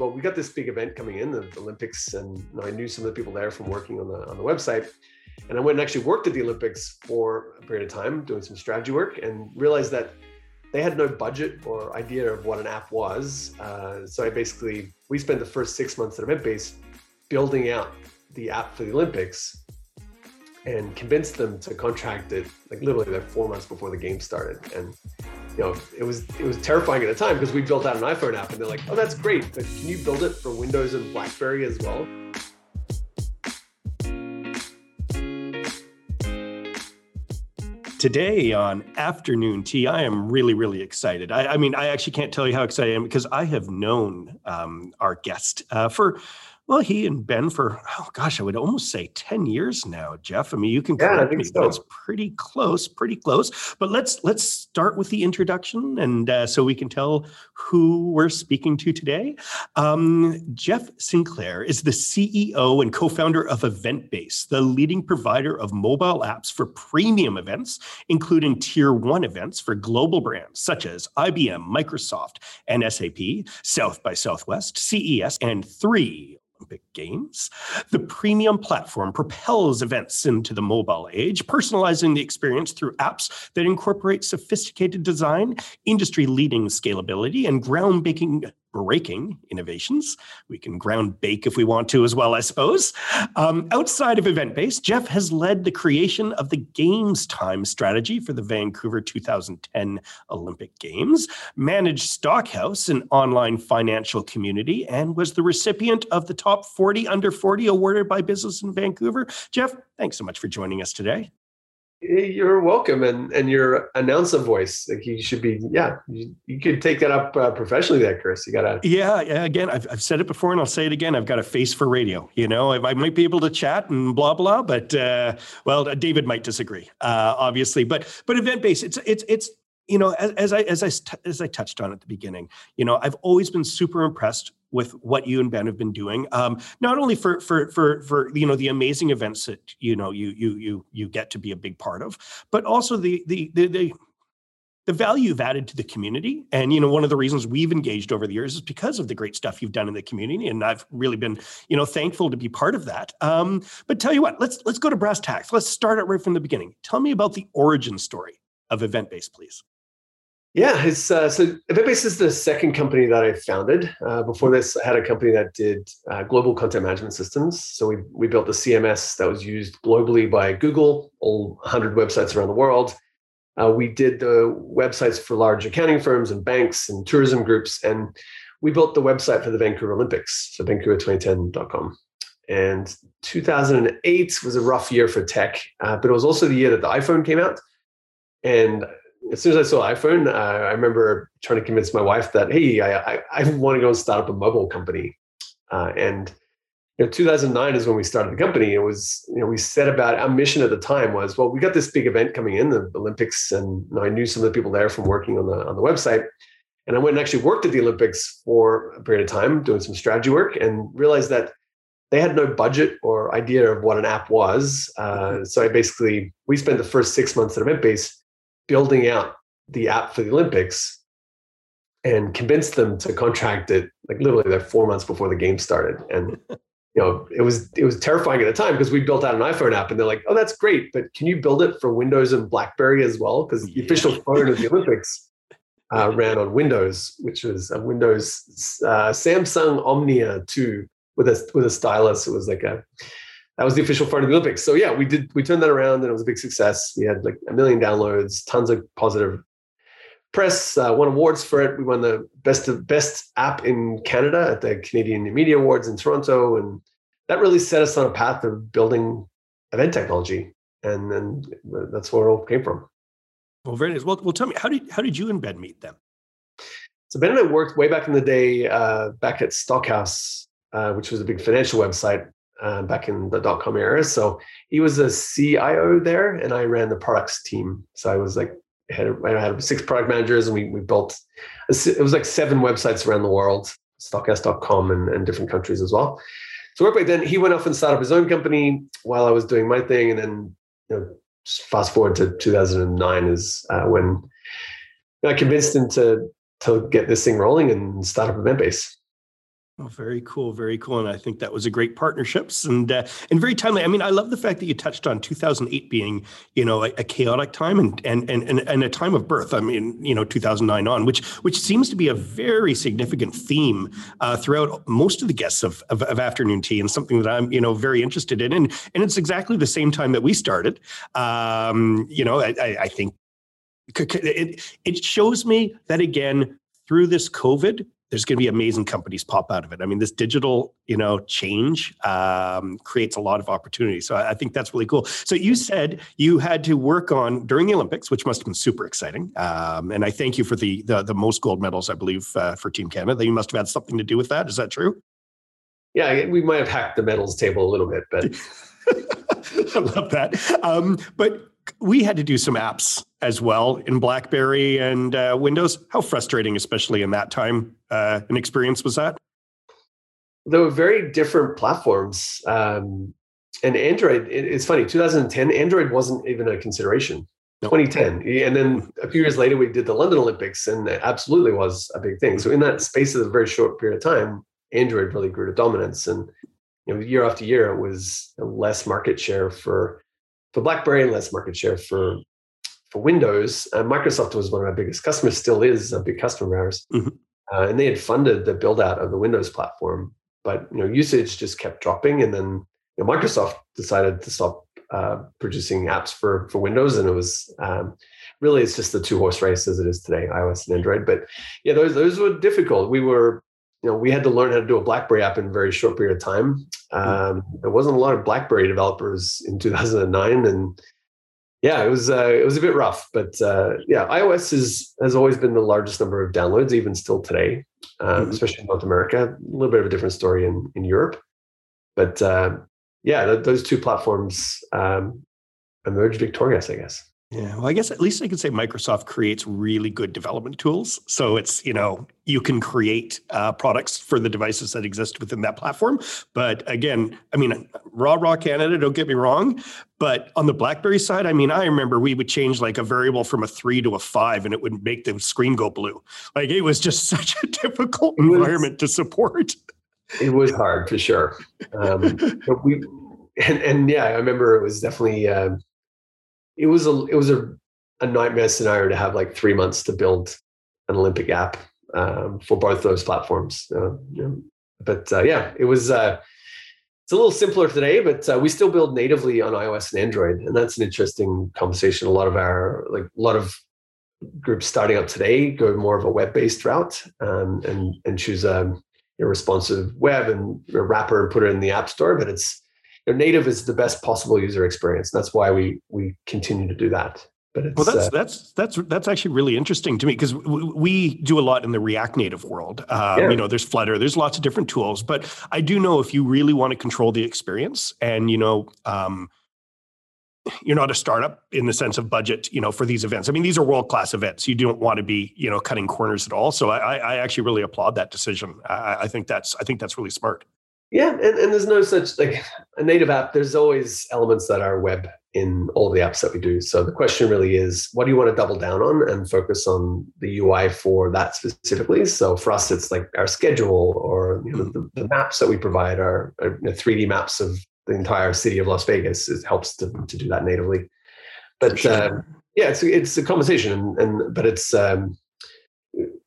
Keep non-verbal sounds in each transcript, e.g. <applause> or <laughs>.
well, we got this big event coming in, the Olympics, and you know, I knew some of the people there from working on the on the website. And I went and actually worked at the Olympics for a period of time, doing some strategy work, and realized that they had no budget or idea of what an app was. Uh, so I basically we spent the first six months at EventBase building out the app for the Olympics and convinced them to contract it like literally like four months before the game started. And you know, it was it was terrifying at the time because we built out an iPhone app and they're like, oh, that's great, but can you build it for Windows and BlackBerry as well? Today on Afternoon Tea, I am really, really excited. I, I, mean, I actually can't tell you how excited I am because I have known um, our guest uh, for well, he and Ben for oh gosh, I would almost say ten years now, Jeff. I mean, you can correct yeah, me, so. but it's pretty close, pretty close. But let's let's start with the introduction, and uh, so we can tell who we're speaking to today. Um, Jeff Sinclair is the CEO and co-founder of EventBase, the leading provider of mobile apps for premium events, including tier one events for global brands such as IBM, Microsoft, and SAP, South by Southwest, CES, and three Olympic Games. The premium platform propels events into the mobile age, personalizing the experience through apps that incorporate sophisticated design, industry leading scalability, and groundbreaking breaking innovations. We can ground bake if we want to as well, I suppose. Um, outside of EventBase, Jeff has led the creation of the Games Time strategy for the Vancouver 2010 Olympic Games, managed Stockhouse, an online financial community, and was the recipient of the top 40 under 40 awarded by Business in Vancouver. Jeff, thanks so much for joining us today. You're welcome, and and your announcer voice, like you should be, yeah, you, you could take that up uh, professionally, there, Chris. You gotta, yeah, yeah. Again, I've I've said it before, and I'll say it again. I've got a face for radio. You know, I, I might be able to chat and blah blah, but uh, well, David might disagree, uh, obviously. But but EventBase, it's it's it's you know, as, as I as I as I touched on at the beginning, you know, I've always been super impressed with what you and Ben have been doing. Um, not only for for for for you know the amazing events that you know you you you you get to be a big part of, but also the the the, the the value you've added to the community. And you know one of the reasons we've engaged over the years is because of the great stuff you've done in the community and i've really been you know thankful to be part of that. Um, but tell you what let's let's go to brass tacks. Let's start it right from the beginning. Tell me about the origin story of EventBase please yeah, it's uh, so EventBase is the second company that I founded. Uh, before this, I had a company that did uh, global content management systems. So we we built a CMS that was used globally by Google, all 100 websites around the world. Uh, we did the websites for large accounting firms and banks and tourism groups, and we built the website for the Vancouver Olympics, so Vancouver2010.com. And 2008 was a rough year for tech, uh, but it was also the year that the iPhone came out. And as soon as I saw iPhone, uh, I remember trying to convince my wife that, hey, I, I, I want to go and start up a mobile company. Uh, and you know, 2009 is when we started the company. It was, you know, we set about our mission at the time was, well, we got this big event coming in, the Olympics, and you know, I knew some of the people there from working on the on the website. And I went and actually worked at the Olympics for a period of time, doing some strategy work, and realized that they had no budget or idea of what an app was. Uh, mm-hmm. so I basically we spent the first six months at EventBase building out the app for the Olympics and convinced them to contract it like literally like four months before the game started. And <laughs> you know, it was it was terrifying at the time because we built out an iPhone app and they're like, oh, that's great, but can you build it for Windows and BlackBerry as well? Because the yeah. official phone of the <laughs> Olympics uh, ran on Windows, which was a Windows uh, Samsung Omnia 2 with a with a stylus. It was like a that was the official front of the Olympics. So yeah, we did we turned that around and it was a big success. We had like a million downloads, tons of positive press, uh, won awards for it. We won the best of best app in Canada at the Canadian Media Awards in Toronto, and that really set us on a path of building event technology, and then that's where it all came from. Well, very nice. Well, well, tell me how did how did you and Ben meet them? So Ben and I worked way back in the day, uh, back at Stockhouse, uh, which was a big financial website uh, back in the dot com era. So he was a CIO there, and I ran the products team. So I was like had I had six product managers, and we we built it was like seven websites around the world, stockhouse.com and, and different countries as well. So right back then, he went off and started up his own company while I was doing my thing, and then you know, fast forward to 2009 is uh, when I convinced him to to get this thing rolling and start up EventBase. Oh, very cool, very cool, and I think that was a great partnerships and uh, and very timely. I mean, I love the fact that you touched on 2008 being you know a, a, chaotic time and, and and and a time of birth. I mean, you know, 2009 on, which which seems to be a very significant theme uh, throughout most of the guests of, of, of afternoon tea, and something that I'm you know very interested in. And and it's exactly the same time that we started. Um, you know, I, I think it it shows me that again through this COVID, there's going to be amazing companies pop out of it. I mean, this digital, you know, change um, creates a lot of opportunity. So I, I, think that's really cool. So you said you had to work on during the Olympics, which must have been super exciting. Um, and I thank you for the the, the most gold medals, I believe, uh, for Team Canada. You must have had something to do with that. Is that true? Yeah, we might have hacked the medals table a little bit, but <laughs> I love that. Um, but we had to do some apps as well in BlackBerry and uh, Windows. How frustrating, especially in that time, uh, an experience was that? There were very different platforms. Um, and Android, it, it's funny, 2010, Android wasn't even a consideration. Nope. 2010. And then a few years later, we did the London Olympics, and it absolutely was a big thing. So, in that space of a very short period of time, Android really grew to dominance. And you know, year after year, it was less market share for for BlackBerry and less market share for for Windows. Uh, Microsoft was one of our biggest customers, still is a big customer of ours, mm-hmm. uh, and they had funded the build out of the Windows platform. But you know, usage just kept dropping, and then you know, Microsoft decided to stop uh, producing apps for for Windows, and it was um, really it's just the two horse race as it is today, iOS and Android. But yeah, those those were difficult. We were you know, we had to learn how to do a BlackBerry app in a very short period of time. Hmm. Um, there wasn't a lot of BlackBerry developers in 2009, and yeah, it was uh, it was a bit rough. But uh, yeah, iOS is has always been the largest number of downloads, even still today, um, mm-hmm. especially in North America. A little bit of a different story in in Europe, but uh, yeah, th- those two platforms um, emerged victorious, I guess. Yeah, well, I guess at least I can say Microsoft creates really good development tools. So it's, you know, you can create uh, products for the devices that exist within that platform. But again, I mean, raw, raw Canada, don't get me wrong. But on the BlackBerry side, I mean, I remember we would change like a variable from a three to a five and it would make the screen go blue. Like it was just <laughs> such a difficult was, environment to support. It was hard for sure. Um, but we, and, and yeah, I remember it was definitely, uh, it was a it was a, a nightmare scenario to have like three months to build an Olympic app um, for both those platforms. Uh, but uh, yeah, it was. Uh, it's a little simpler today, but uh, we still build natively on iOS and Android, and that's an interesting conversation. A lot of our like a lot of groups starting up today go more of a web-based route um, and and choose a, a responsive web and a wrapper and put it in the app store. But it's know, native is the best possible user experience. That's why we we continue to do that. But well, that's uh, that's that's that's actually really interesting to me because w- we do a lot in the React Native world. Um, yeah. You know, there's Flutter, there's lots of different tools, but I do know if you really want to control the experience, and you know, um, you're not a startup in the sense of budget, you know, for these events. I mean, these are world class events. You don't want to be, you know, cutting corners at all. So I, I actually really applaud that decision. I, I think that's I think that's really smart. Yeah, and, and there's no such like a native app. There's always elements that are web in all the apps that we do. So the question really is, what do you want to double down on and focus on the UI for that specifically? So for us, it's like our schedule or you know, the, the, maps that we provide are, are you know, 3D maps of the entire city of Las Vegas. It helps to, to do that natively. But sure. um, yeah, it's it's a conversation, and, and but it's um,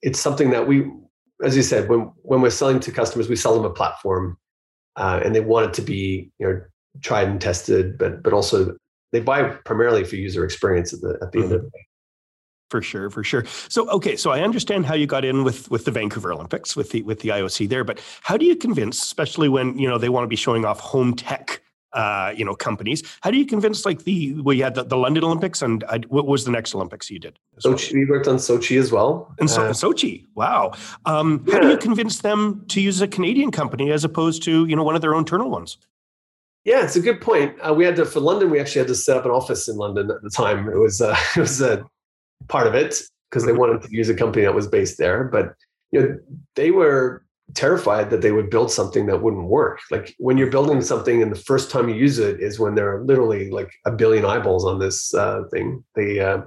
it's something that we, as you said, when when we're selling to customers, we sell them a platform uh, and they want it to be you know tried and tested, but but also they buy primarily for user experience at the at the mm-hmm. end of the day. For sure, for sure. So okay, so I understand how you got in with with the Vancouver Olympics with the with the IOC there, but how do you convince, especially when you know they want to be showing off home tech uh, you know, companies. How do you convince like the well, you had the, the London Olympics and uh, what was the next Olympics you did? Sochi, well? we worked on Sochi as well. And so, uh, Sochi, wow. Um, yeah. How do you convince them to use a Canadian company as opposed to you know one of their own internal ones? Yeah, it's a good point. Uh, we had to for London. We actually had to set up an office in London at the time. It was uh, <laughs> it was a part of it because they mm-hmm. wanted to use a company that was based there. But you know, they were terrified that they would build something that wouldn't work. Like when you're building something and the first time you use it is when there are literally like a billion eyeballs on this uh, thing. They uh,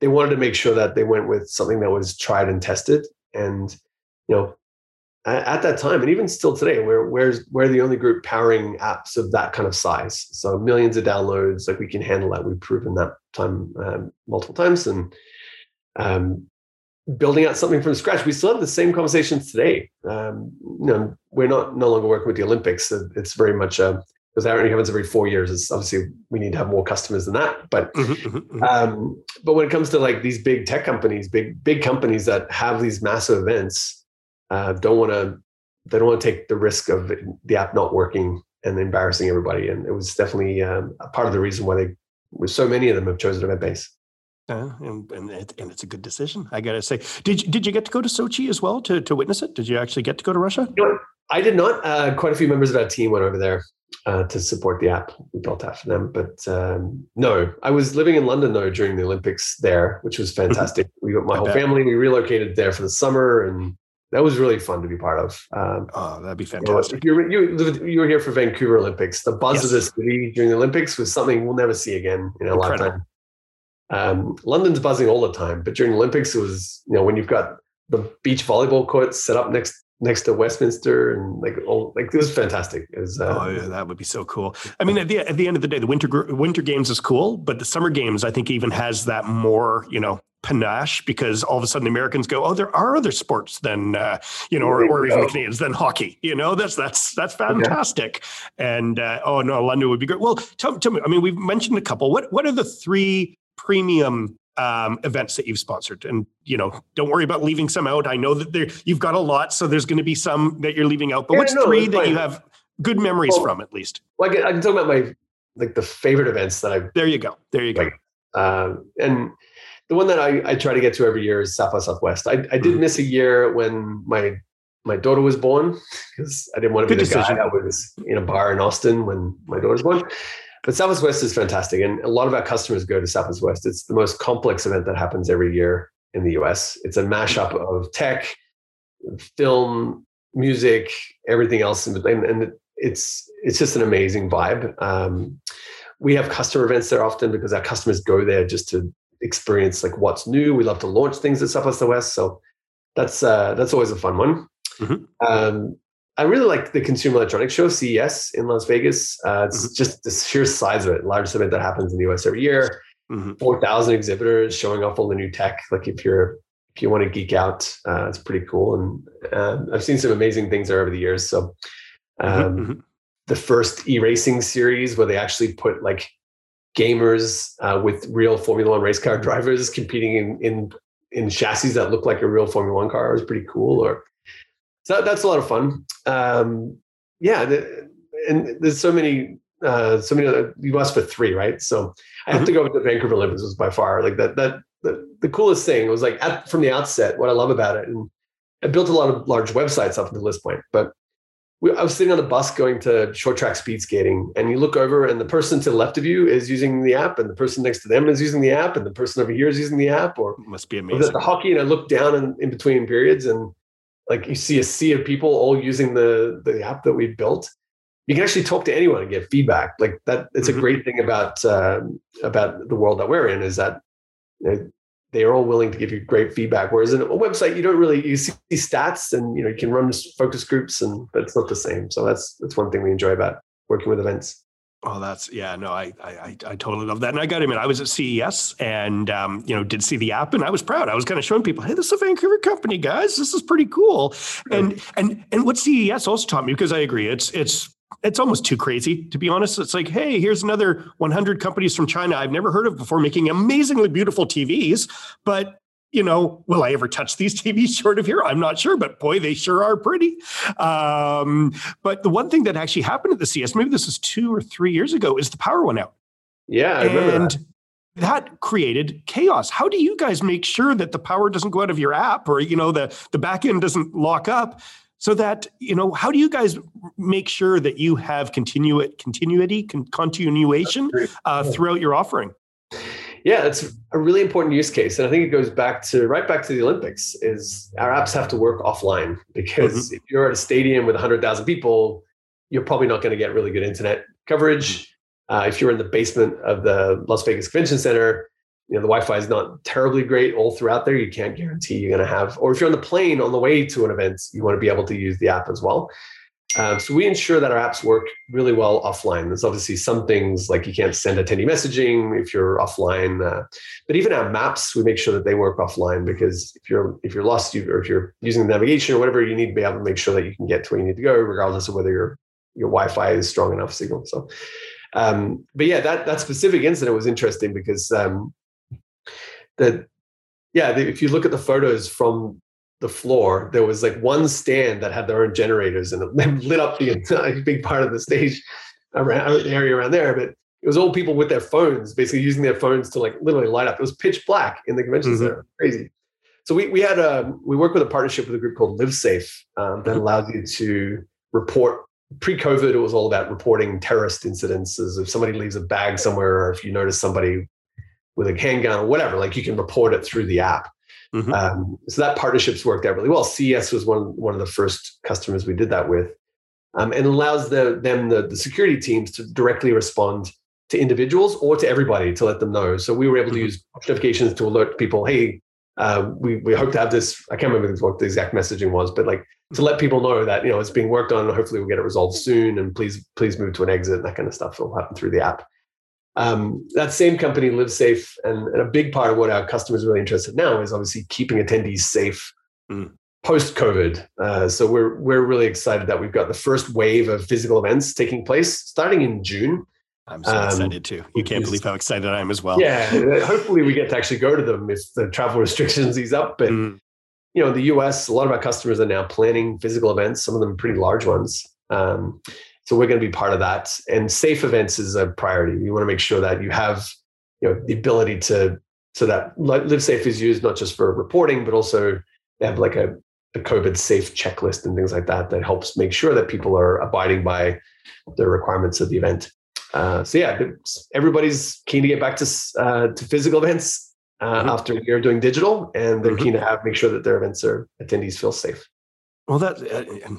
they wanted to make sure that they went with something that was tried and tested. And you know, at that time, and even still today, we're we're we're the only group powering apps of that kind of size. So millions of downloads, like we can handle that. We've proven that time um, multiple times, and um, building out something from scratch. We still have the same conversations today. Um, you know, we're not no longer working with the Olympics. It's very much a because that only happens every four years. It's obviously we need to have more customers than that. But mm-hmm, mm-hmm, mm-hmm. um, but when it comes to like these big tech companies, big big companies that have these massive events, uh, don't want to they don't want to take the risk of the app not working and embarrassing everybody. And it was definitely um, a part of the reason why they, with so many of them, have chosen Eventbase. Uh, and and, it, and it's a good decision, I gotta say. Did you, did you get to go to Sochi as well to, to witness it? Did you actually get to go to Russia? I did not. Uh, quite a few members of our team went over there uh, to support the app we built out for them. But um, no, I was living in London though during the Olympics there, which was mm-hmm. fantastic. we got my I whole bet. family. We relocated there for the summer, and that was really fun to be part of. Um, oh, that'd be fantastic. You, know, you, you, you were here for Vancouver Olympics. The buzz yes. of the city during the Olympics was something we'll never see again in a Incredible. lifetime. Um, London's buzzing all the time, but during Olympics, it was you know when you've got the beach volleyball courts set up next next to Westminster and like all like it was fantastic. It was, uh, oh yeah, that would be so cool. I mean, at the at the end of the day, the winter winter games is cool, but the summer games I think even has that more you know panache because all of a sudden the Americans go, oh, there are other sports than uh, you know, or, or even the Canadians than hockey. You know, that's that's that's fantastic. Okay. And uh, oh no, London would be great. Well, tell, tell me. I mean, we've mentioned a couple. What what are the three premium um, events that you've sponsored. And you know, don't worry about leaving some out. I know that there you've got a lot, so there's going to be some that you're leaving out. But yeah, what's no, three that fine. you have good memories well, from, at least? Well, I can, I can, talk about my like the favorite events that I've. There you go. There you like, go. Um, and the one that I, I try to get to every year is South by Southwest. I, I did mm-hmm. miss a year when my my daughter was born because I didn't want to be the decision. guy that was in a bar in Austin when my daughter was born. But South by Southwest is fantastic. And a lot of our customers go to South by Southwest. It's the most complex event that happens every year in the US. It's a mashup of tech, film, music, everything else. And, and it's, it's just an amazing vibe. Um, we have customer events there often because our customers go there just to experience like what's new. We love to launch things at South by Southwest. So that's, uh, that's always a fun one. Mm-hmm. Um, I really like the Consumer Electronics Show, CES, in Las Vegas. Uh, it's mm-hmm. just the sheer size of it, largest event that happens in the US every year. Mm-hmm. 4,000 exhibitors showing off all the new tech. Like if you're if you want to geek out, uh, it's pretty cool. And uh, I've seen some amazing things there over the years. So mm-hmm, um, mm-hmm. the first e-racing series where they actually put like gamers uh, with real Formula One race car drivers competing in in in chassis that look like a real Formula One car was pretty cool. Or so that's a lot of fun. Um, yeah, the, and there's so many, uh, so many. Other, you asked for three, right? So I have mm-hmm. to go with the Vancouver Olympics was by far like that. That the, the coolest thing was like at, from the outset. What I love about it, and I built a lot of large websites up until this point, but we, I was sitting on a bus going to short track speed skating, and you look over, and the person to the left of you is using the app, and the person next to them is using the app, and the person over here is using the app. Or it must be amazing. the hockey, and I look down in, in between periods, and like you see a sea of people all using the the app that we built. You can actually talk to anyone and get feedback. Like that it's mm-hmm. a great thing about um, about the world that we're in is that you know, they are all willing to give you great feedback whereas in a website you don't really you see stats and you know you can run focus groups and but it's not the same. So that's that's one thing we enjoy about working with events Oh, that's yeah. No, I, I I totally love that, and I got to admit, I was at CES and um, you know did see the app, and I was proud. I was kind of showing people, hey, this is a Vancouver company, guys. This is pretty cool. And and and what CES also taught me, because I agree, it's it's it's almost too crazy to be honest. It's like, hey, here's another 100 companies from China I've never heard of before making amazingly beautiful TVs, but you know, will I ever touch these <laughs> TVs short of here? I'm not sure, but boy, they sure are pretty. Um, but the one thing that actually happened at the CES, maybe this was two or three years ago, is the power went out. Yeah, I remember that. That created chaos. How do you guys make sure that the power doesn't go out of your app or you know the the back end doesn't lock up so that you know how do you guys make sure that you have continu- continuity con- continuation uh, throughout your offering yeah, it's a really important use case, and I think it goes back to right back to the Olympics. Is our apps have to work offline because mm-hmm. if you're at a stadium with 100,000 people, you're probably not going to get really good internet coverage. Mm-hmm. Uh, if you're in the basement of the Las Vegas Convention Center, you know the Wi-Fi is not terribly great all throughout there. You can't guarantee you're going to have, or if you're on the plane on the way to an event, you want to be able to use the app as well. Um, so we ensure that our apps work really well offline. There's obviously some things like you can't send attendee messaging if you're offline, uh, but even our maps, we make sure that they work offline because if you're if you're lost, you, or if you're using the navigation or whatever, you need to be able to make sure that you can get to where you need to go, regardless of whether your your Wi-Fi is strong enough signal. So, um, but yeah, that that specific incident was interesting because um, the yeah, the, if you look at the photos from the floor, there was like one stand that had their own generators and it <laughs> lit up the entire big part of the stage around the area around there. But it was all people with their phones, basically using their phones to like literally light up. It was pitch black in the convention mm-hmm. center. Crazy. So we we had a we work with a partnership with a group called LiveSafe um, that mm-hmm. allows you to report. Pre-COVID, it was all about reporting terrorist incidences. If somebody leaves a bag somewhere, or if you notice somebody with a handgun or whatever, like you can report it through the app. Mm-hmm. Um, so that partnerships worked out really well. CES was one one of the first customers we did that with, um, and allows the, them the, the security teams to directly respond to individuals or to everybody to let them know. So we were able to mm-hmm. use notifications to alert people, hey, uh, we we hope to have this. I can't remember what the exact messaging was, but like to let people know that you know it's being worked on. And hopefully, we'll get it resolved soon. And please please move to an exit. And that kind of stuff will happen through the app. Um, that same company LiveSafe, and, and, a big part of what our customers are really interested in now is obviously keeping attendees safe mm. post COVID. Uh, so we're we're really excited that we've got the first wave of physical events taking place starting in June. I'm so um, excited too. You can't believe how excited I am as well. Yeah, hopefully we get to actually go to them if the travel restrictions ease up. But mm. you know, in the U.S. a lot of our customers are now planning physical events. Some of them pretty large ones. Um, so we're going to be part of that. And safe events is a priority. You want to make sure that you have you know the ability to so that LiveSafe is used not just for reporting, but also they have like a, a COVID safe checklist and things like that that helps make sure that people are abiding by the requirements of the event. Uh, so yeah, everybody's keen to get back to uh, to physical events uh, mm-hmm. after we are doing digital, and they're mm-hmm. keen to have make sure that their events are attendees feel safe. Well, that uh,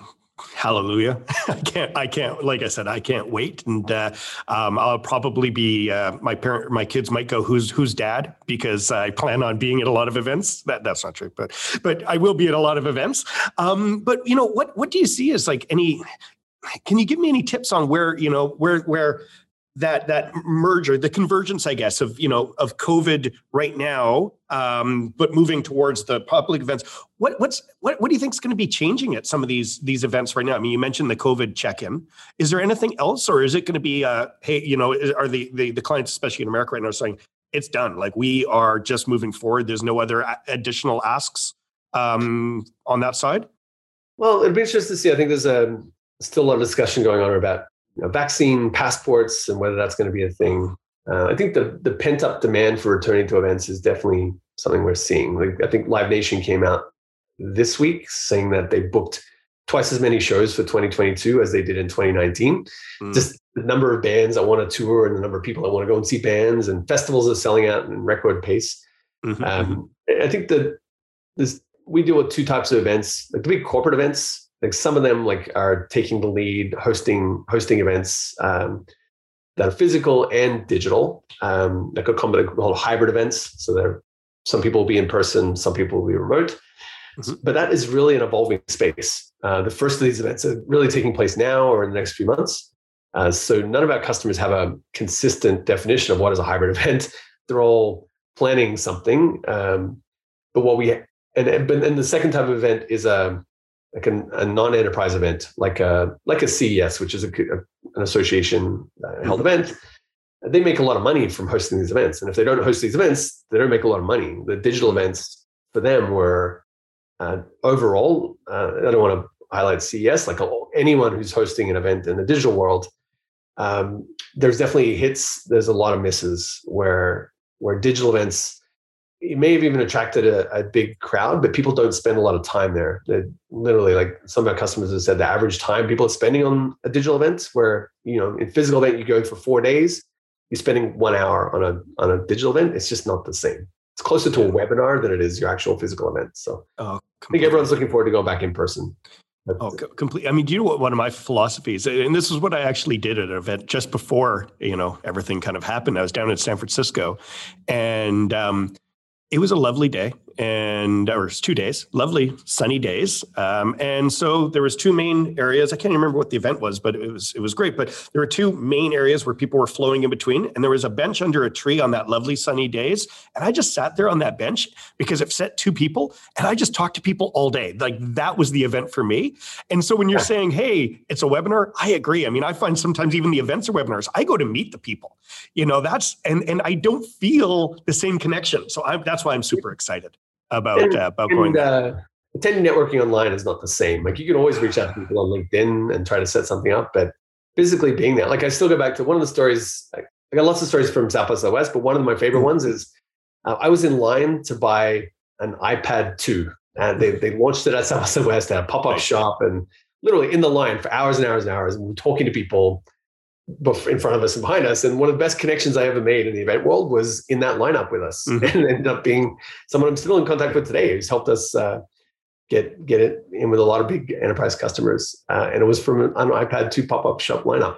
hallelujah. <laughs> I can't i can't like i said i can't wait. And uh, um, i'll probably be uh, my parent my kids might go who's who's dad? Because i plan on being at a lot of events. That that's not true but but i will be at a lot of events. Um, but you know what what do you see as like any can you give me any tips on where you know where where that that merger, the convergence, I guess, of you know of COVID right now, um, but moving towards the public events. What what's what what do you think is going to be changing at some of these these events right now? I mean, you mentioned the COVID check-in. Is there anything else, or is it going to be, uh, hey, you know, are the, the the clients, especially in America right now, saying it's done? Like we are just moving forward. There's no other additional asks um, on that side. Well, it'd be interesting to see. I think there's a still a lot of discussion going on about you know, vaccine passports and whether that's going to be a thing. Uh, I think the the pent up demand for returning to events is definitely something we're seeing. Like I think Live Nation came out this week saying that they booked twice as many shows for 2022 as they did in 2019. Mm. Just the number of bands that want to tour and the number of people that want to go and see bands and festivals are selling out in record pace. Mm-hmm. Um, I think that this we deal with two types of events, like the big corporate events like some of them like are taking the lead hosting hosting events um, that are physical and digital. Um, like a combination called hybrid events. So there some people will be in person some people will be remote. Mm-hmm. but that is really an evolving space. Uh, the first of these events are really taking place now or in the next few months. Uh, so none of our customers have a consistent definition of what is a hybrid event. <laughs> They're all planning something um, but what we and, and, and the second type of event is a like a, a non-enterprise event, like a like a CES, which is a, a, an association uh, held mm-hmm. event. They make a lot of money from hosting these events, and if they don't host these events, they don't make a lot of money. The digital events for them were uh, overall. Uh, I don't want to highlight CES, like anyone who's hosting an event in the digital world. Um, there's definitely hits. There's a lot of misses where where digital events it may have even attracted a, a, big crowd, but people don't spend a lot of time there. They literally, like some of our customers have said, the average time people are spending on a digital event, where you know, in physical event you go for four days, you're spending one hour on a on a digital event. It's just not the same. It's closer to a webinar than it is your actual physical event. So oh, I think everyone's looking forward to going back in person. But, oh, complete. I mean, do you know what one of my philosophies, and this is what I actually did at an event just before you know everything kind of happened. I was down in San Francisco, and um, it was a lovely day and or it's two days lovely sunny days. Um, and so there was two main areas. I can't remember what the event was but it was it was great. But there were two main areas where people were flowing in between and there was a bench under a tree on that lovely sunny days. And i just sat there on that bench because it set two people and i just talked to people all day. Like that was the event for me. And so when you're saying hey it's a webinar i agree. I mean i find sometimes even the events are webinars. I go to meet the people. You know that's and and i don't feel the same connection. So I, that's why i'm super excited about and, uh, about and, going. Uh, attending networking online is not the same. Like you can always reach out to people on LinkedIn and try to set something up, but physically being there, like I still go back to one of the stories. I got lots of stories from South by Southwest, but one of my favorite mm-hmm. ones is uh, I was in line to buy an iPad 2, and they they launched it at South by Southwest at a pop up shop, and literally in the line for hours and hours and hours, and we're talking to people in front of us and behind us. And one of the best connections I ever made in the event world was in that lineup with us, mm-hmm. <laughs> and ended up being someone I'm still in contact with today, who's helped us uh, get get it in with a lot of big enterprise customers. Uh, and it was from an, iPad 2 pop up shop lineup.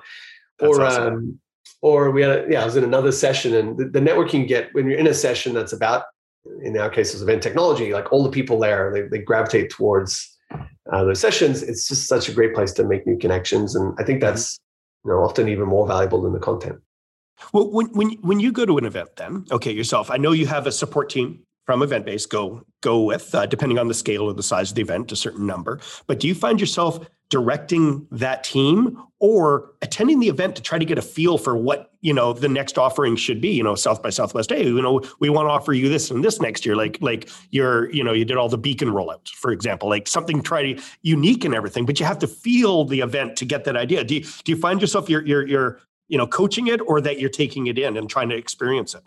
That's or awesome. um, or we had a, yeah, I was in another session, and the, the networking get when you're in a session that's about in our case, it was event technology. Like all the people there, they, they gravitate towards uh, those sessions. It's just such a great place to make new connections, and I think mm-hmm. that's you know, often even more valuable than the content. Well, when when when you go to an event, then okay, yourself. I know you have a support team from Eventbase go go with, uh, depending on the scale or the size of the event, a certain number. But do you find yourself directing that team or attending the event to try to get a feel for what you know the next offering should be? You know, South by Southwest. Hey, you know, we want to offer you this and this next year. Like like you're you know you did all the beacon rollouts, for example, like something try to unique and everything. But you have to feel the event to get that idea. Do you do you find yourself you're you're you're you know coaching it or that you're taking it in and trying to experience it?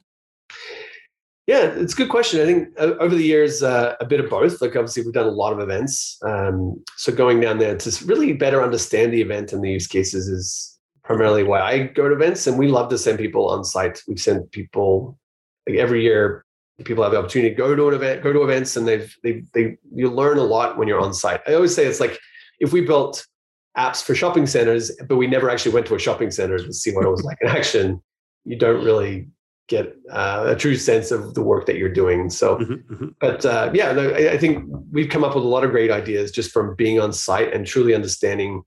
Yeah, it's a good question. I think uh, over the years, uh, a bit of both. Like obviously, we've done a lot of events. Um, so going down there to really better understand the event and the use cases is primarily why I go to events. And we love to send people on site. We've sent people like every year. People have the opportunity to go to an event, go to events, and they've they they you learn a lot when you're on site. I always say it's like if we built apps for shopping centers, but we never actually went to a shopping center to see what it was like in action. You don't really get uh, a true sense of the work that you're doing. So, mm-hmm, mm-hmm. but uh, yeah, I, I, think we've come up with a lot of great ideas just from being on site and truly understanding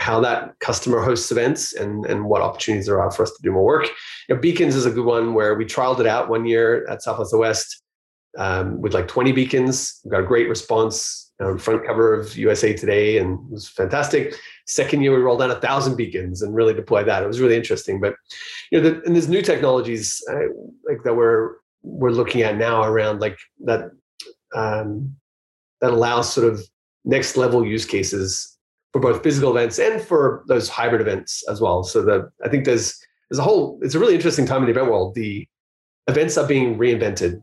how that customer hosts events and, and what opportunities there are for us to do more work. You know, beacons is a good one where we trialed it out one year at South by Southwest um, with like 20 beacons. We got a great response. Um, front cover of USA Today and it was fantastic. Second year, we rolled out a thousand beacons and really deployed that. It was really interesting. But you know, the, and there's new technologies uh, like that we're we're looking at now around like that um, that allows sort of next level use cases for both physical events and for those hybrid events as well. So that I think there's there's a whole it's a really interesting time in the event world. The events are being reinvented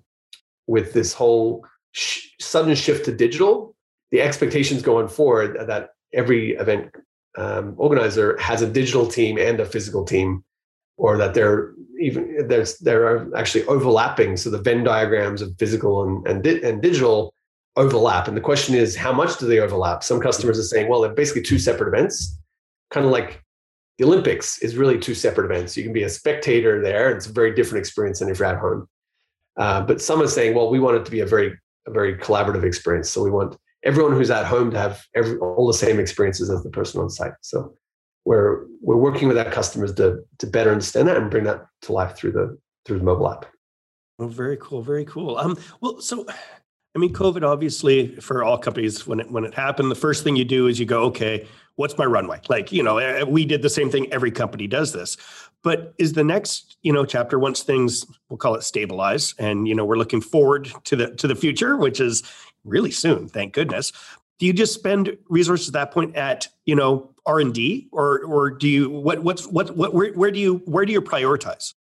with this whole sh- sudden shift to digital the expectations going forward that every event um, organizer has a digital team and a physical team, or that they're even there's there are actually overlapping. So the Venn diagrams of physical and and, di- and digital overlap. And the question is, how much do they overlap? Some customers are saying, well, they're basically two separate events, kind of like the Olympics is really two separate events. You can be a spectator there; it's a very different experience than if you're at home. Uh, but some are saying, well, we want it to be a very a very collaborative experience. So we want everyone who's at home to have every, all the same experiences as the person on site. So we're we're working with our customers to to better understand that and bring that to life through the through the mobile app. Well, very cool, very cool. Um, well, so I mean, COVID obviously for all companies when it when it happened, the first thing you do is you go, okay, what's my runway? Like, you know, eh, we did the same thing. Every company does this. But is the next, you know, chapter once things we'll call it stabilize, and you know, we're looking forward to the to the future, which is really soon, thank goodness. Do you just spend resources at that point at you know R and D, or or do you what what's what what where, where do you where do you prioritize?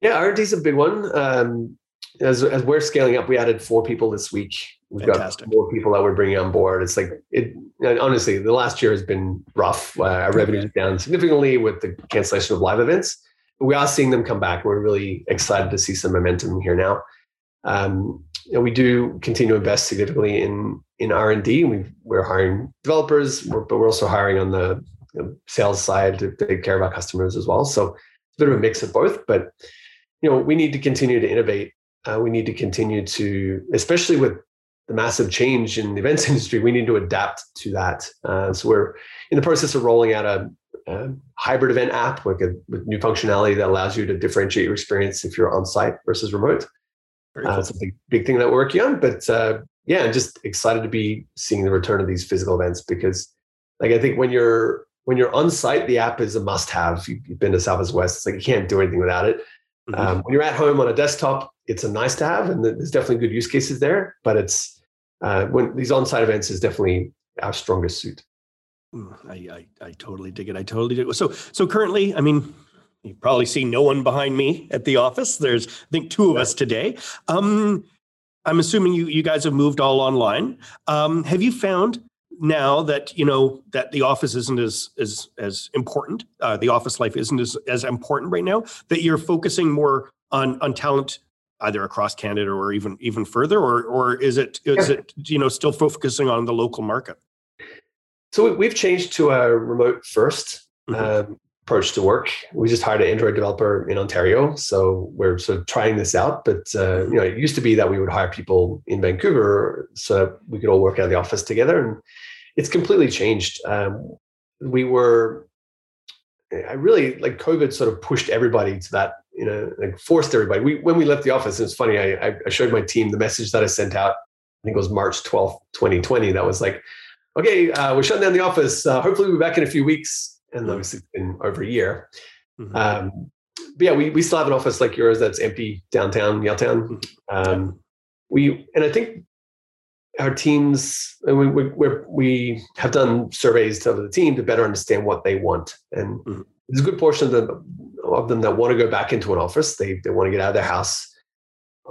Yeah, R and D is a big one. Um, as as we're scaling up, we added four people this week. We've Fantastic. got more people that we're bringing on board. It's like it. Honestly, the last year has been rough. Uh, our revenue is down significantly with the cancellation of live events. We are seeing them come back. We're really excited to see some momentum here now. Um, know, we do continue to invest significantly in in R and D. We're hiring developers, but we're also hiring on the you know, sales side to take care of our customers as well. So it's a bit of a mix of both. But you know, we need to continue to innovate. Uh, we need to continue to, especially with the massive change in the events <laughs> industry, we need to adapt to that. Uh, so we're in the process of rolling out a, a hybrid event app with, a, with new functionality that allows you to differentiate your experience if you're on site versus remote. Uh, cool. Uh, it's a big, big thing that we're working on. But uh, yeah, just excited to be seeing the return of these physical events because, like, I think when you're when you're on site, the app is a must-have. You've been to South by Southwest; it's like you can't do anything without it. Mm-hmm. Um, when you're at home on a desktop, it's a nice to have, and there's definitely good use cases there. But it's uh, when these on-site events is definitely our strongest suit. Mm, I, I, I totally dig it. I totally dig it. So so currently, I mean, you probably see no one behind me at the office. There's I think two of us today. Um, I'm assuming you you guys have moved all online. Um, have you found now that you know that the office isn't as as as important, uh, the office life isn't as as important right now. That you're focusing more on on talent either across Canada or even even further, or or is it is it you know still focusing on the local market? So we've changed to a remote 1st mm-hmm. um, approach to work. We just hired an Android developer in Ontario, so we're sort of trying this out. But uh, you know, it used to be that we would hire people in Vancouver so we could all work out of the office together, and it's completely changed. Um, we were, I really like COVID sort of pushed everybody to that, you know, like forced everybody. We when we left the office, it's funny. I, I showed my team the message that I sent out. I think it was March twelfth, twenty twenty. That was like, okay, uh, we're shutting down the office. Uh, hopefully, we'll be back in a few weeks. And mm-hmm. obviously, it's been over a year. Mm-hmm. Um, but yeah, we, we still have an office like yours that's empty downtown Yaletown. Mm-hmm. Um, we and I think our teams and we, we, we have done surveys to the team to better understand what they want. And mm-hmm. there's a good portion of them, of them that want to go back into an office. They, they want to get out of their house.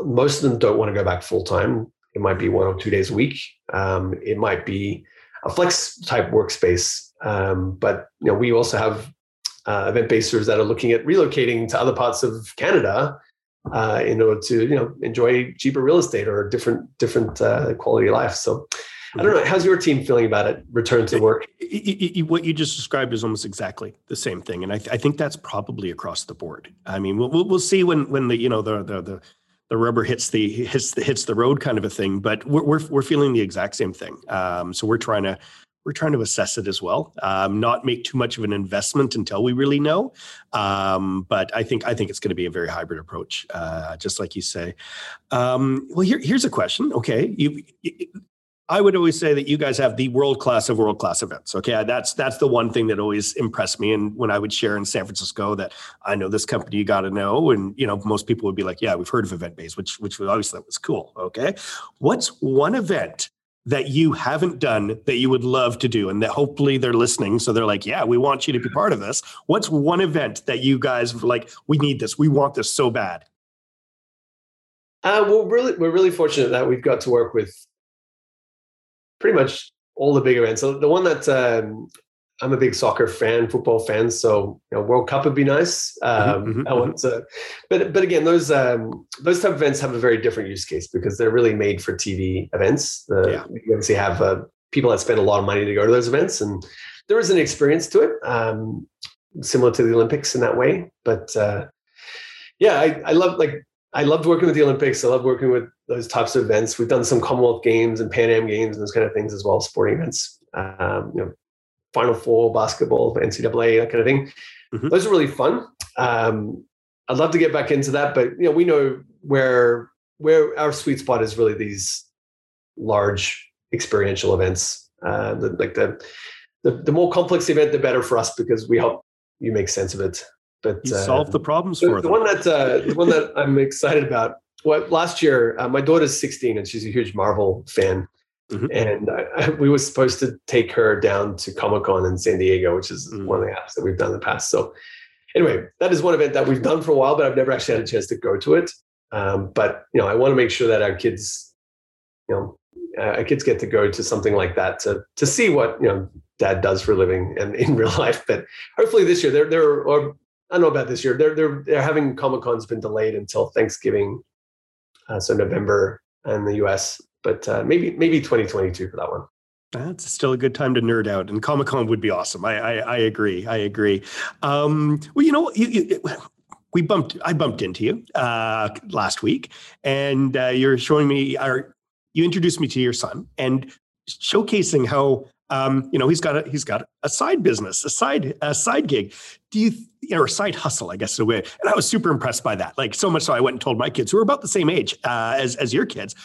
Most of them don't want to go back full time it might be one or two days a week. Um, it might be a flex type workspace. Um, but you know we also have uh, event basers that are looking at relocating to other parts of canada uh, in order to you know enjoy cheaper real estate or different different uh, quality of life. So I don't know. How's your team feeling about it? Return to work. What you just described is almost exactly the same thing, and I, th- I think that's probably across the board. I mean, we'll we'll see when when the you know the the the the rubber hits the hits the hits the road kind of a thing. But we're we're, we're feeling the exact same thing. Um, so we're trying to we're trying to assess it as well. Um, not make too much of an investment until we really know. Um, but I think I think it's going to be a very hybrid approach, uh, just like you say. Um, well, here, here's a question. Okay, you, you, I would always say that you guys have the world class of world class events. Okay, that's that's the one thing that always impressed me. And when I would share in San Francisco that I know this company, you got to know, and you know most people would be like, "Yeah, we've heard of EventBase," which which we always thought was cool. Okay, what's one event that you haven't done that you would love to do and that hopefully they're listening. So they're like yeah we want you to be part of this. What's one event that you guys like we need this. We want this so bad. Uh, well really we're really fortunate that we've got to work with pretty much all the big events. So the one that um, I'm a big soccer fan, football fan. So you know, World Cup would be nice. Mm-hmm, um, mm-hmm, I want to, but but again, those um, those type of events have a very different use case because they're really made for TV events. Uh, yeah. You obviously have uh, people that spend a lot of money to go to those events, and there is an experience to it, um, similar to the Olympics in that way. But uh, yeah, I, I love like I loved working with the Olympics. I love working with those types of events. We've done some Commonwealth Games and Pan Am Games and those kind of things as well, sporting events. Um, you know, Final Four basketball, NCAA, that kind of thing. Mm-hmm. Those are really fun. Um, I'd love to get back into that, but you know, we know where where our sweet spot is really these large experiential events. Uh, the, like the, the the more complex the event, the better for us because we help you make sense of it. But you uh, solve the problems the, for the them. one that uh, the one that I'm excited about. What last year, uh, my daughter's 16 and she's a huge Marvel fan. Mm-hmm. And I, <laughs> we were supposed to take her down to Comic Con in San Diego, which is mm-hmm. one of the apps that we've done in the past. So, anyway, that is one event that we've done for a while, but I've never actually had a chance to go to it. Um, but you know, I want to make sure that our kids, you know, uh, our kids get to go to something like that to to see what you know dad does for a living and in <laughs> real life. But hopefully this year, they're they're or I don't know about this year. They're they're they're having Comic Con's been delayed until Thanksgiving, uh, so November in the US, but uh, maybe maybe 2022 for that one. That's still a good time to nerd out, and Comic Con would be awesome. I, I, I agree. I agree. Um, well, you know, you, you, we bumped. I bumped into you uh, last week, and uh, you're showing me. Our, you introduced me to your son, and showcasing how um, you know he's got a he's got a side business, a side a side gig. Do you or a side hustle, I guess, in a way. And I was super impressed by that. Like so much so, I went and told my kids who are about the same age uh, as as your kids.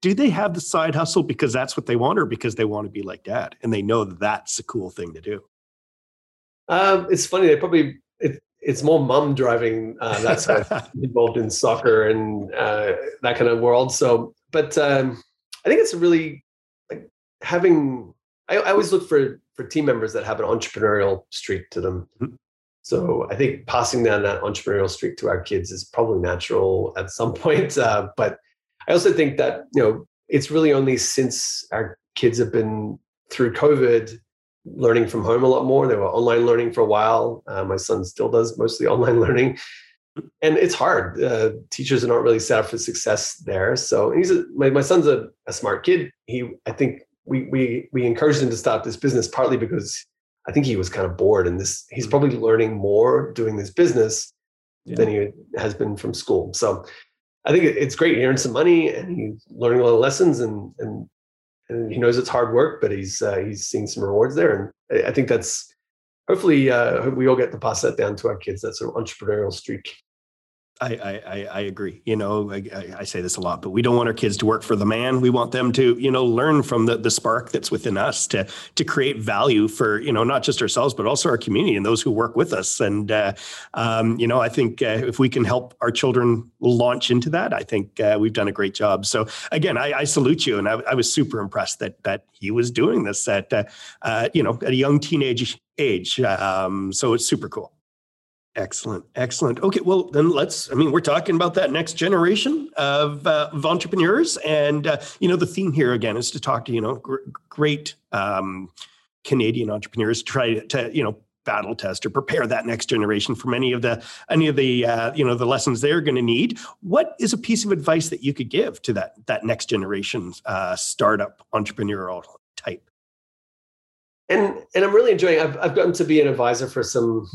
Do they have the side hustle because that's what they want, or because they want to be like dad and they know that that's a cool thing to do? Um, it's funny. They probably it, it's more mum driving uh, that <laughs> side involved in soccer and uh, that kind of world. So, but um, I think it's really like having. I, I, always look for for team members that have an entrepreneurial streak to them. Mm-hmm. So I think passing down that entrepreneurial streak to our kids is probably natural at some <laughs> point. Uh, but I also think that you know it's really only since our kids have been through COVID learning from home a lot more. They were online learning for a while. Uh, my son still does mostly <laughs> online learning, and it's hard. Uh, teachers are not really set up for success there. So he's a, my my son's a, a smart kid. He I think we we we encouraged him to start this business partly because I think he was kind of bored, and this he's mm. probably learning more doing this business yeah. than he has been from school. So I think it's great. He earns some money and he's learning a lot of lessons, and and and he knows it's hard work, but he's uh, he's seeing some rewards there, and I think that's hopefully uh, we all get to pass that down to our kids. That's an entrepreneurial streak. I, I, I agree. You know, I, I, say this a lot, but we don't want our kids to work for the man. We want them to, you know, learn from the, the spark that's within us to to create value for, you know, not just ourselves, but also our community and those who work with us. And, uh, um, you know, I think uh, if we can help our children launch into that, I think uh, we've done a great job. So again, I, I salute you, and I, I, was super impressed that that he was doing this at, uh, uh, you know, at a young teenage age. Um, so it's super cool. Excellent, excellent. Okay, well then let's. I mean, we're talking about that next generation of, uh, of entrepreneurs, and uh, you know, the theme here again is to talk to you know gr- great um, Canadian entrepreneurs, try to you know battle test or prepare that next generation for many of the any of the uh, you know the lessons they're going to need. What is a piece of advice that you could give to that that next generation uh, startup entrepreneurial type? And and I'm really enjoying. I've I've gotten to be an advisor for some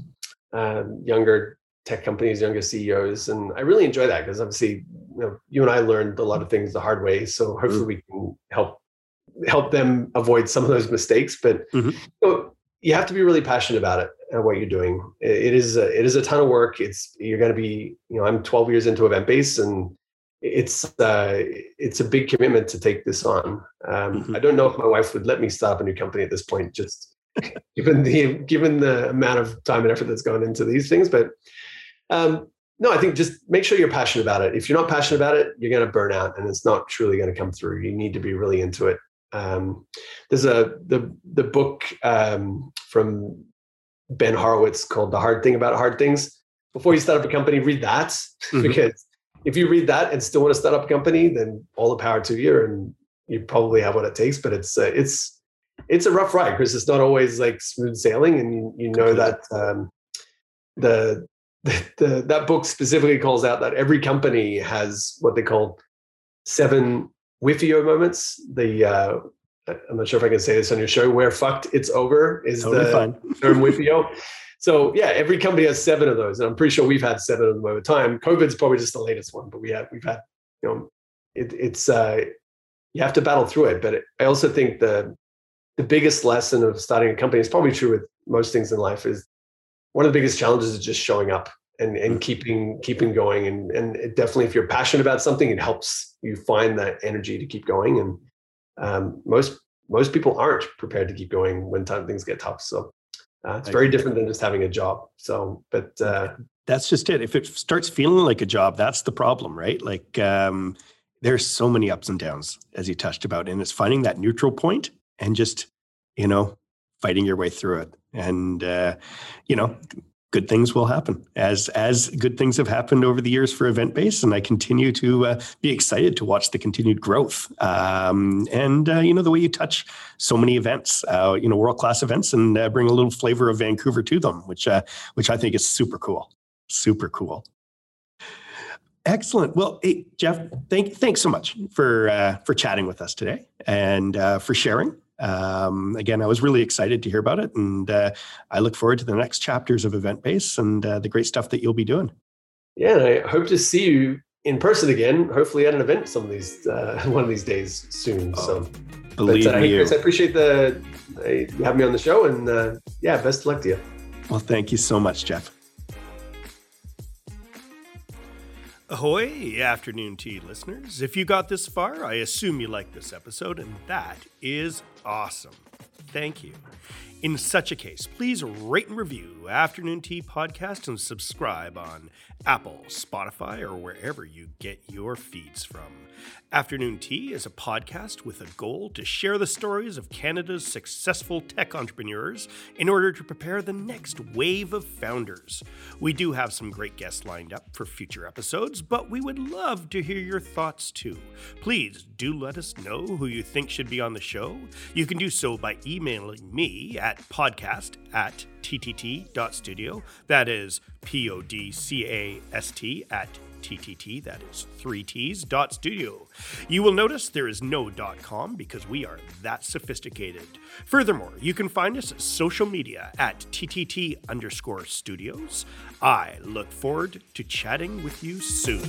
um, younger tech companies, younger CEOs, and I really enjoy that because obviously, you know, you and I learned a lot of things the hard way. So hopefully, mm-hmm. we can help help them avoid some of those mistakes. But mm-hmm. you, know, you, have to be really passionate about it and what you're doing. it is a, it is a ton of work. It's you're going to be, you know, I'm 12 years into EventBase and it's uh, it's a big commitment to take this on. Um, mm-hmm. I don't know if my wife would let me start a new company at this point. Just <laughs> given the given the amount of time and effort that's gone into these things. But um, no, I think just make sure you're passionate about it. If you're not passionate about it, you're going to burn out, and it's not truly going to come through. You need to be really into it. Um, there's a the the book um, from Ben Horowitz called "The Hard Thing About Hard Things." Before you start up a company, read that mm-hmm. because if you read that and still want to start up a company, then all the power to you, and you probably have what it takes. But it's uh, it's it's a rough ride because it's not always like smooth sailing, and you, you know that um, the, <laughs> the, the that book specifically calls out that every company has what they call seven WIFIO moments. The uh, I'm not sure if I can say this on your show. Where fucked it's over is totally the fine. <laughs> term WIFIO. So yeah, every company has seven of those, and I'm pretty sure we've had seven of them over time. COVID's probably just the latest one, but we have we've had you know it, it's uh, you have to battle through it. But it, I also think the the biggest lesson of starting a company is probably true with most things in life is one of the biggest challenges is just showing up and, and mm. keeping keeping going. And and definitely if you're passionate about something it helps you find that energy to keep going. And um, most most people aren't prepared to keep going when time things get tough. So uh, it's very different than just having a job. So but uh, that's just it. If it starts feeling like a job that's the problem right? Like um, there's so many ups and downs as you touched about and it's finding that neutral point and just you know fighting your way through it and uh, you know good things will happen as as good things have happened over the years for EventBase and i continue to uh, be excited to watch the continued growth um, and uh, you know the way you touch so many events uh, you know world class events and uh, bring a little flavor of vancouver to them which uh, which i think is super cool super cool Excellent. Well, hey, Jeff, thank thanks so much for uh, for chatting with us today and for sharing. Um, again, I was really excited to hear about it, and uh, I look forward to the next chapters of EventBase and uh, the great stuff that you'll be doing. Yeah, and I hope to see you in person again. Hopefully, at an event some of these uh, <laughs> one of these days soon. Oh, so, believe but, uh, me, Chris, I appreciate the uh, having me on the show, and uh, yeah, best of luck to you. Well, thank you so much, Jeff. Ahoy, afternoon tea listeners. If you got this far, I assume you like this episode, and that is awesome. Thank you. In such a case, please rate and review Afternoon Tea Podcast and subscribe on Apple, Spotify, or wherever you get your feeds from. Afternoon Tea is a podcast with a goal to share the stories of Canada's successful tech entrepreneurs in order to prepare the next wave of founders. We do have some great guests lined up for future episodes, but we would love to hear your thoughts too. Please do let us know who you think should be on the show. You can do so by emailing me at podcast at ttt.studio. That is P O D C A S T at TTT, that is three T's, dot studio. You will notice there is no dot com because we are that sophisticated. Furthermore, you can find us at social media at TTT underscore studios. I look forward to chatting with you soon.